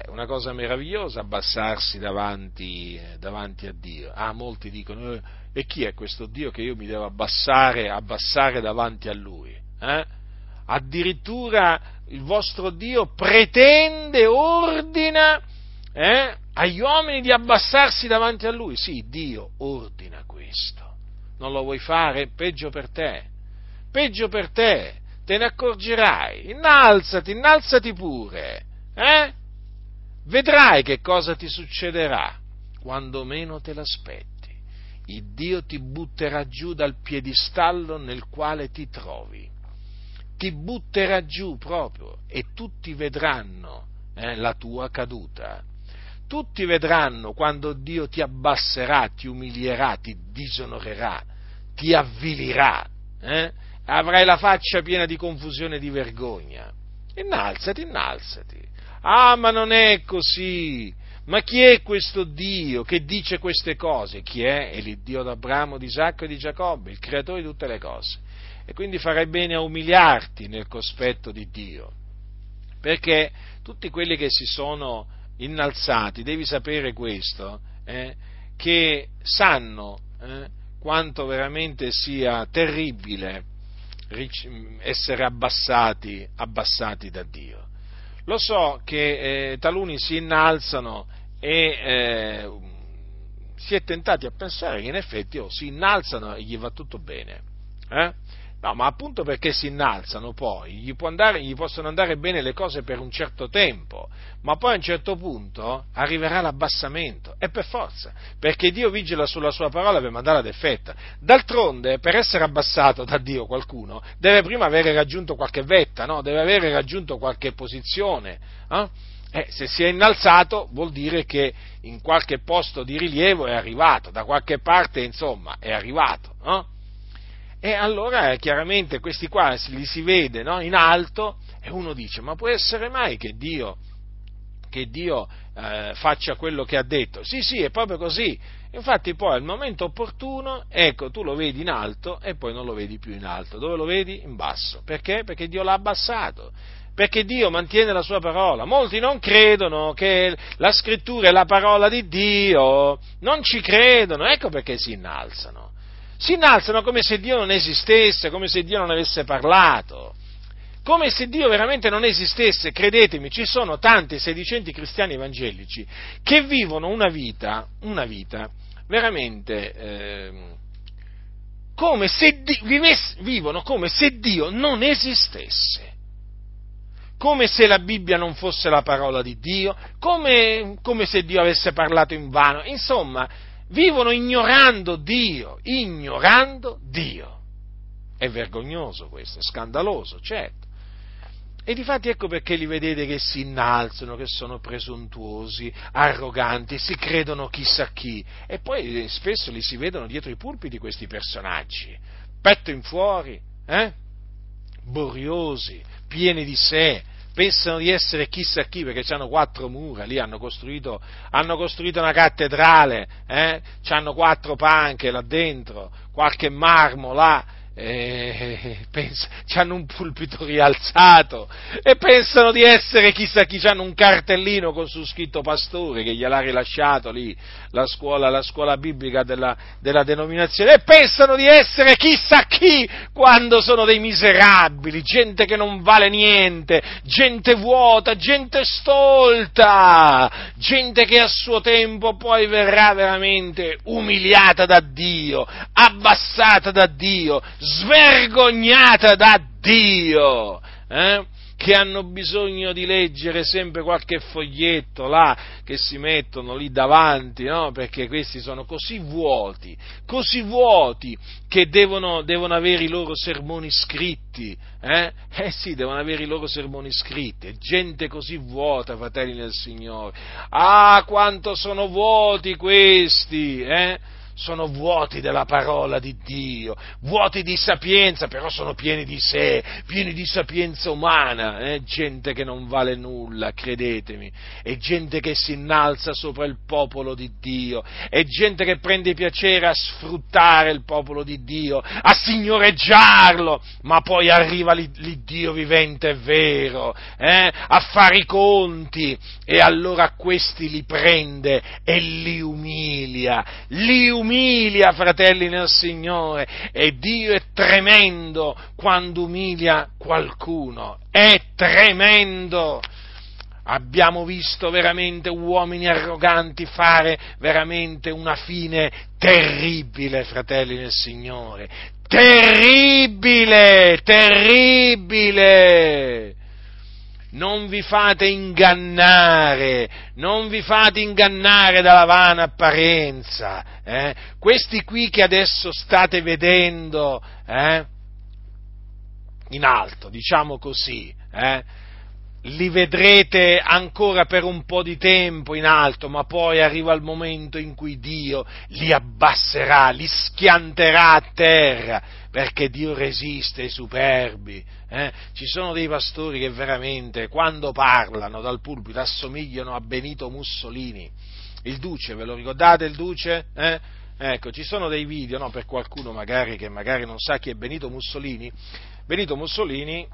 È una cosa meravigliosa abbassarsi davanti, davanti a Dio. Ah, molti dicono, eh, e chi è questo Dio che io mi devo abbassare, abbassare davanti a Lui? Eh? Addirittura il vostro Dio pretende, ordina, eh, agli uomini di abbassarsi davanti a lui. Sì, Dio ordina questo. Non lo vuoi fare? Peggio per te. Peggio per te. Te ne accorgerai. Innalzati, innalzati pure. Eh? Vedrai che cosa ti succederà quando meno te l'aspetti. Il Dio ti butterà giù dal piedistallo nel quale ti trovi. Ti butterà giù proprio e tutti vedranno eh, la tua caduta. Tutti vedranno quando Dio ti abbasserà, ti umilierà, ti disonorerà, ti avvilirà, eh? avrai la faccia piena di confusione e di vergogna. Innalzati, innalzati. Ah, ma non è così. Ma chi è questo Dio che dice queste cose? Chi è? È l'Iddio d'Abramo, di Isacco e di Giacobbe, il creatore di tutte le cose. E quindi farai bene a umiliarti nel cospetto di Dio. Perché tutti quelli che si sono innalzati, devi sapere questo, eh, che sanno eh, quanto veramente sia terribile essere abbassati, abbassati da Dio. Lo so che eh, taluni si innalzano e eh, si è tentati a pensare che in effetti oh, si innalzano e gli va tutto bene. Eh? No, ma appunto perché si innalzano poi, gli, andare, gli, possono andare bene le cose per un certo tempo, ma poi a un certo punto arriverà l'abbassamento, e per forza, perché Dio vigila sulla sua parola per mandarla ad effetto. D'altronde, per essere abbassato da Dio qualcuno, deve prima avere raggiunto qualche vetta, no? deve avere raggiunto qualche posizione. Eh? Eh, se si è innalzato vuol dire che in qualche posto di rilievo è arrivato, da qualche parte insomma è arrivato. No? E allora chiaramente questi qua li si vede no, in alto e uno dice, ma può essere mai che Dio, che Dio eh, faccia quello che ha detto? Sì, sì, è proprio così. Infatti poi al momento opportuno, ecco, tu lo vedi in alto e poi non lo vedi più in alto. Dove lo vedi? In basso. Perché? Perché Dio l'ha abbassato perché Dio mantiene la sua parola. Molti non credono che la scrittura è la parola di Dio, non ci credono, ecco perché si innalzano si innalzano come se Dio non esistesse, come se Dio non avesse parlato, come se Dio veramente non esistesse. Credetemi, ci sono tanti sedicenti cristiani evangelici che vivono una vita, una vita veramente eh, come se Dio, vivesse, vivono come se Dio non esistesse come se la Bibbia non fosse la parola di Dio, come, come, se Dio avesse parlato in vano. Insomma, vivono ignorando Dio, ignorando Dio. È vergognoso questo, è scandaloso, certo. E difatti ecco perché li vedete che si innalzano, che sono presuntuosi, arroganti, si credono chissà chi. E poi eh, spesso li si vedono dietro i pulpiti questi personaggi, petto in fuori, eh? boriosi, pieni di sé, pensano di essere chissà chi perché hanno quattro mura, lì hanno costruito, hanno costruito una cattedrale, eh? hanno quattro panche là dentro, qualche marmo là, eh, pensa, hanno un pulpito rialzato e pensano di essere chissà chi, hanno un cartellino con su scritto pastore che gliel'ha rilasciato lì la scuola, la scuola biblica della, della denominazione e pensano di essere chissà chi quando sono dei miserabili, gente che non vale niente, gente vuota, gente stolta, gente che a suo tempo poi verrà veramente umiliata da Dio, abbassata da Dio, svergognata da Dio, eh? che hanno bisogno di leggere sempre qualche foglietto là che si mettono lì davanti, no? perché questi sono così vuoti, così vuoti che devono, devono avere i loro sermoni scritti, eh? eh sì, devono avere i loro sermoni scritti, gente così vuota, fratelli del Signore, ah quanto sono vuoti questi, eh? Sono vuoti della parola di Dio, vuoti di sapienza, però sono pieni di sé, pieni di sapienza umana, eh? gente che non vale nulla, credetemi, è gente che si innalza sopra il popolo di Dio, è gente che prende piacere a sfruttare il popolo di Dio, a signoreggiarlo, ma poi arriva l'Iddio vivente e vero, eh? a fare i conti e allora questi li prende e li umilia, li umilia umilia, fratelli nel Signore, e Dio è tremendo quando umilia qualcuno, è tremendo. Abbiamo visto veramente uomini arroganti fare veramente una fine terribile, fratelli nel Signore. Terribile, terribile non vi fate ingannare, non vi fate ingannare dalla vana apparenza. Eh? Questi qui che adesso state vedendo eh? in alto, diciamo così, eh? li vedrete ancora per un po' di tempo in alto, ma poi arriva il momento in cui Dio li abbasserà, li schianterà a terra, perché Dio resiste ai superbi. Eh? Ci sono dei pastori che veramente, quando parlano dal pulpito, assomigliano a Benito Mussolini. Il Duce, ve lo ricordate il Duce? Eh? Ecco, ci sono dei video, no, per qualcuno magari che magari non sa chi è Benito Mussolini. Benito Mussolini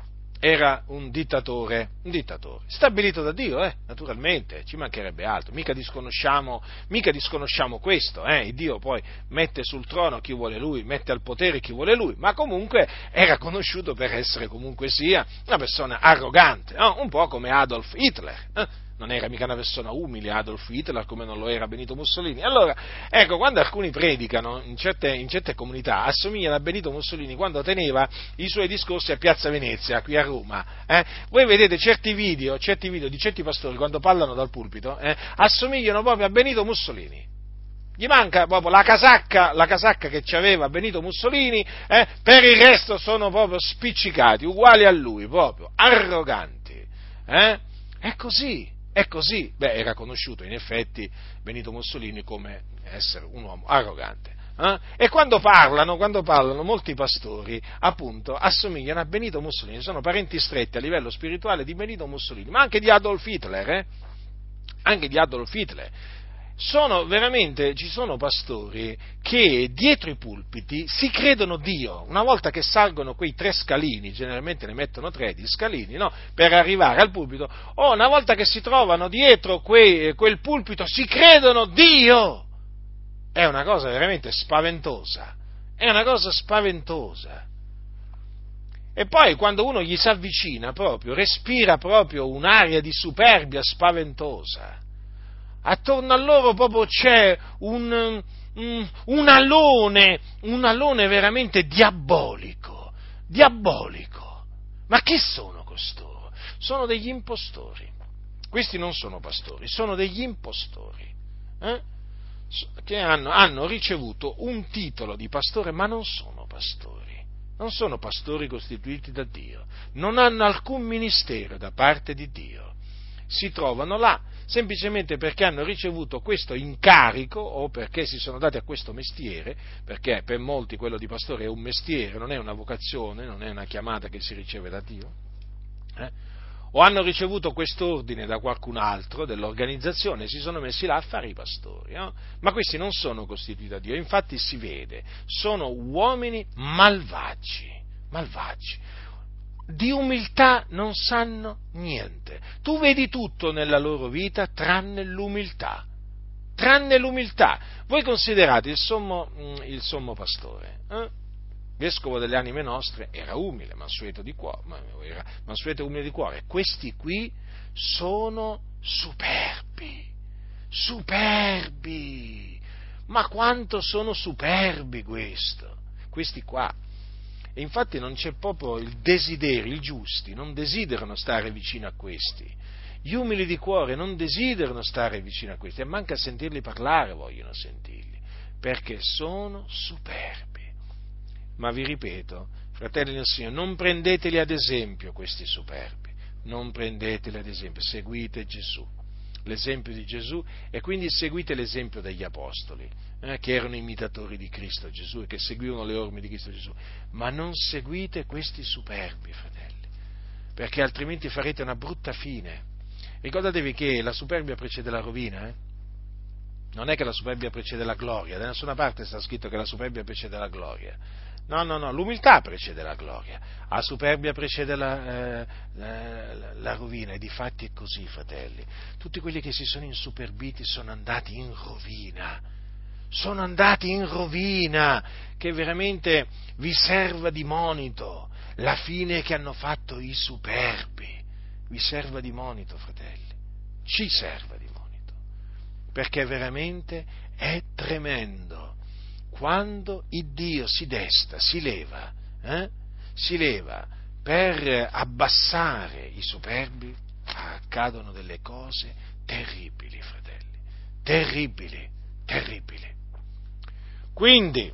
era un dittatore, un dittatore, stabilito da Dio, eh, naturalmente, ci mancherebbe altro, mica disconosciamo, mica disconosciamo questo, eh, Dio poi mette sul trono chi vuole lui, mette al potere chi vuole lui, ma comunque era conosciuto per essere comunque sia una persona arrogante, no? un po' come Adolf Hitler. Eh? Non era mica una persona umile Adolf Hitler come non lo era Benito Mussolini. Allora, ecco, quando alcuni predicano in certe, in certe comunità, assomigliano a Benito Mussolini quando teneva i suoi discorsi a Piazza Venezia, qui a Roma. Eh? Voi vedete certi video, certi video, di certi pastori quando parlano dal pulpito, eh, assomigliano proprio a Benito Mussolini. Gli manca proprio la casacca, la casacca che aveva Benito Mussolini, eh? per il resto sono proprio spiccicati, uguali a lui, proprio arroganti. Eh? È così. È così, beh, era conosciuto in effetti Benito Mussolini come essere un uomo arrogante. Eh? E quando parlano, quando parlano, molti pastori, appunto, assomigliano a Benito Mussolini, sono parenti stretti a livello spirituale di Benito Mussolini, ma anche di Adolf Hitler, eh? anche di Adolf Hitler sono veramente, ci sono pastori che dietro i pulpiti si credono Dio, una volta che salgono quei tre scalini, generalmente ne mettono tre di scalini, no? per arrivare al pulpito, o una volta che si trovano dietro quei, quel pulpito si credono Dio. È una cosa veramente spaventosa, è una cosa spaventosa. E poi quando uno gli si avvicina proprio, respira proprio un'aria di superbia spaventosa attorno a loro proprio c'è un, un, un, alone, un alone veramente diabolico, diabolico. Ma che sono costoro? Sono degli impostori. Questi non sono pastori, sono degli impostori. Eh? che hanno, hanno ricevuto un titolo di pastore, ma non sono pastori, non sono pastori costituiti da Dio, non hanno alcun ministero da parte di Dio, si trovano là semplicemente perché hanno ricevuto questo incarico o perché si sono dati a questo mestiere, perché per molti quello di pastore è un mestiere, non è una vocazione, non è una chiamata che si riceve da Dio, eh? o hanno ricevuto quest'ordine da qualcun altro dell'organizzazione e si sono messi là a fare i pastori, no? ma questi non sono costituiti da Dio, infatti si vede, sono uomini malvagi, malvagi di umiltà non sanno niente. Tu vedi tutto nella loro vita tranne l'umiltà. Tranne l'umiltà. Voi considerate il sommo, mm, il sommo pastore, eh? vescovo delle anime nostre, era umile, mansueto di cuore, era mansueto e umile di cuore. Questi qui sono superbi, superbi. Ma quanto sono superbi questo, questi qua. E infatti non c'è proprio il desiderio, i giusti non desiderano stare vicino a questi. Gli umili di cuore non desiderano stare vicino a questi, e manca sentirli parlare vogliono sentirli, perché sono superbi. Ma vi ripeto, fratelli del Signore, non prendeteli ad esempio questi superbi, non prendeteli ad esempio, seguite Gesù l'esempio di Gesù e quindi seguite l'esempio degli apostoli, eh, che erano imitatori di Cristo Gesù e che seguivano le orme di Cristo Gesù, ma non seguite questi superbi, fratelli, perché altrimenti farete una brutta fine. Ricordatevi che la superbia precede la rovina, eh? Non è che la superbia precede la gloria, da nessuna parte sta scritto che la superbia precede la gloria No, no, no, l'umiltà precede la gloria, la superbia precede la, eh, la, la rovina e di fatti è così, fratelli. Tutti quelli che si sono insuperbiti sono andati in rovina, sono andati in rovina, che veramente vi serva di monito la fine che hanno fatto i superbi, vi serva di monito, fratelli, ci serva di monito, perché veramente è tremendo quando il Dio si desta, si leva, eh? si leva per abbassare i superbi, accadono delle cose terribili, fratelli, terribili, terribili. Quindi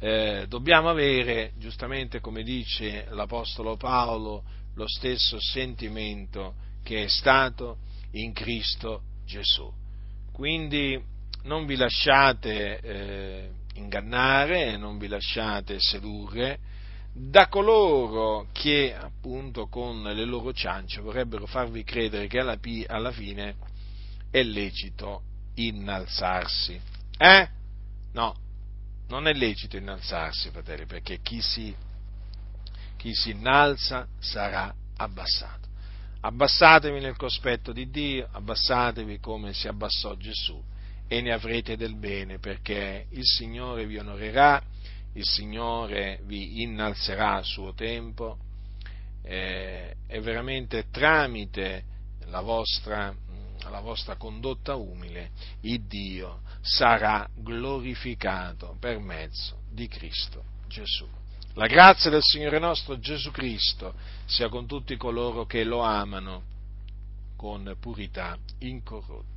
eh, dobbiamo avere, giustamente come dice l'Apostolo Paolo, lo stesso sentimento che è stato in Cristo Gesù. Quindi non vi lasciate eh, ingannare, non vi lasciate sedurre da coloro che appunto con le loro ciance vorrebbero farvi credere che alla, alla fine è lecito innalzarsi. Eh? No, non è lecito innalzarsi, fratelli, perché chi si, chi si innalza sarà abbassato. Abbassatevi nel cospetto di Dio, abbassatevi come si abbassò Gesù e ne avrete del bene, perché il Signore vi onorerà, il Signore vi innalzerà a suo tempo eh, e veramente tramite la vostra, la vostra condotta umile il Dio sarà glorificato per mezzo di Cristo Gesù. La grazia del Signore nostro Gesù Cristo sia con tutti coloro che lo amano con purità incorrotta.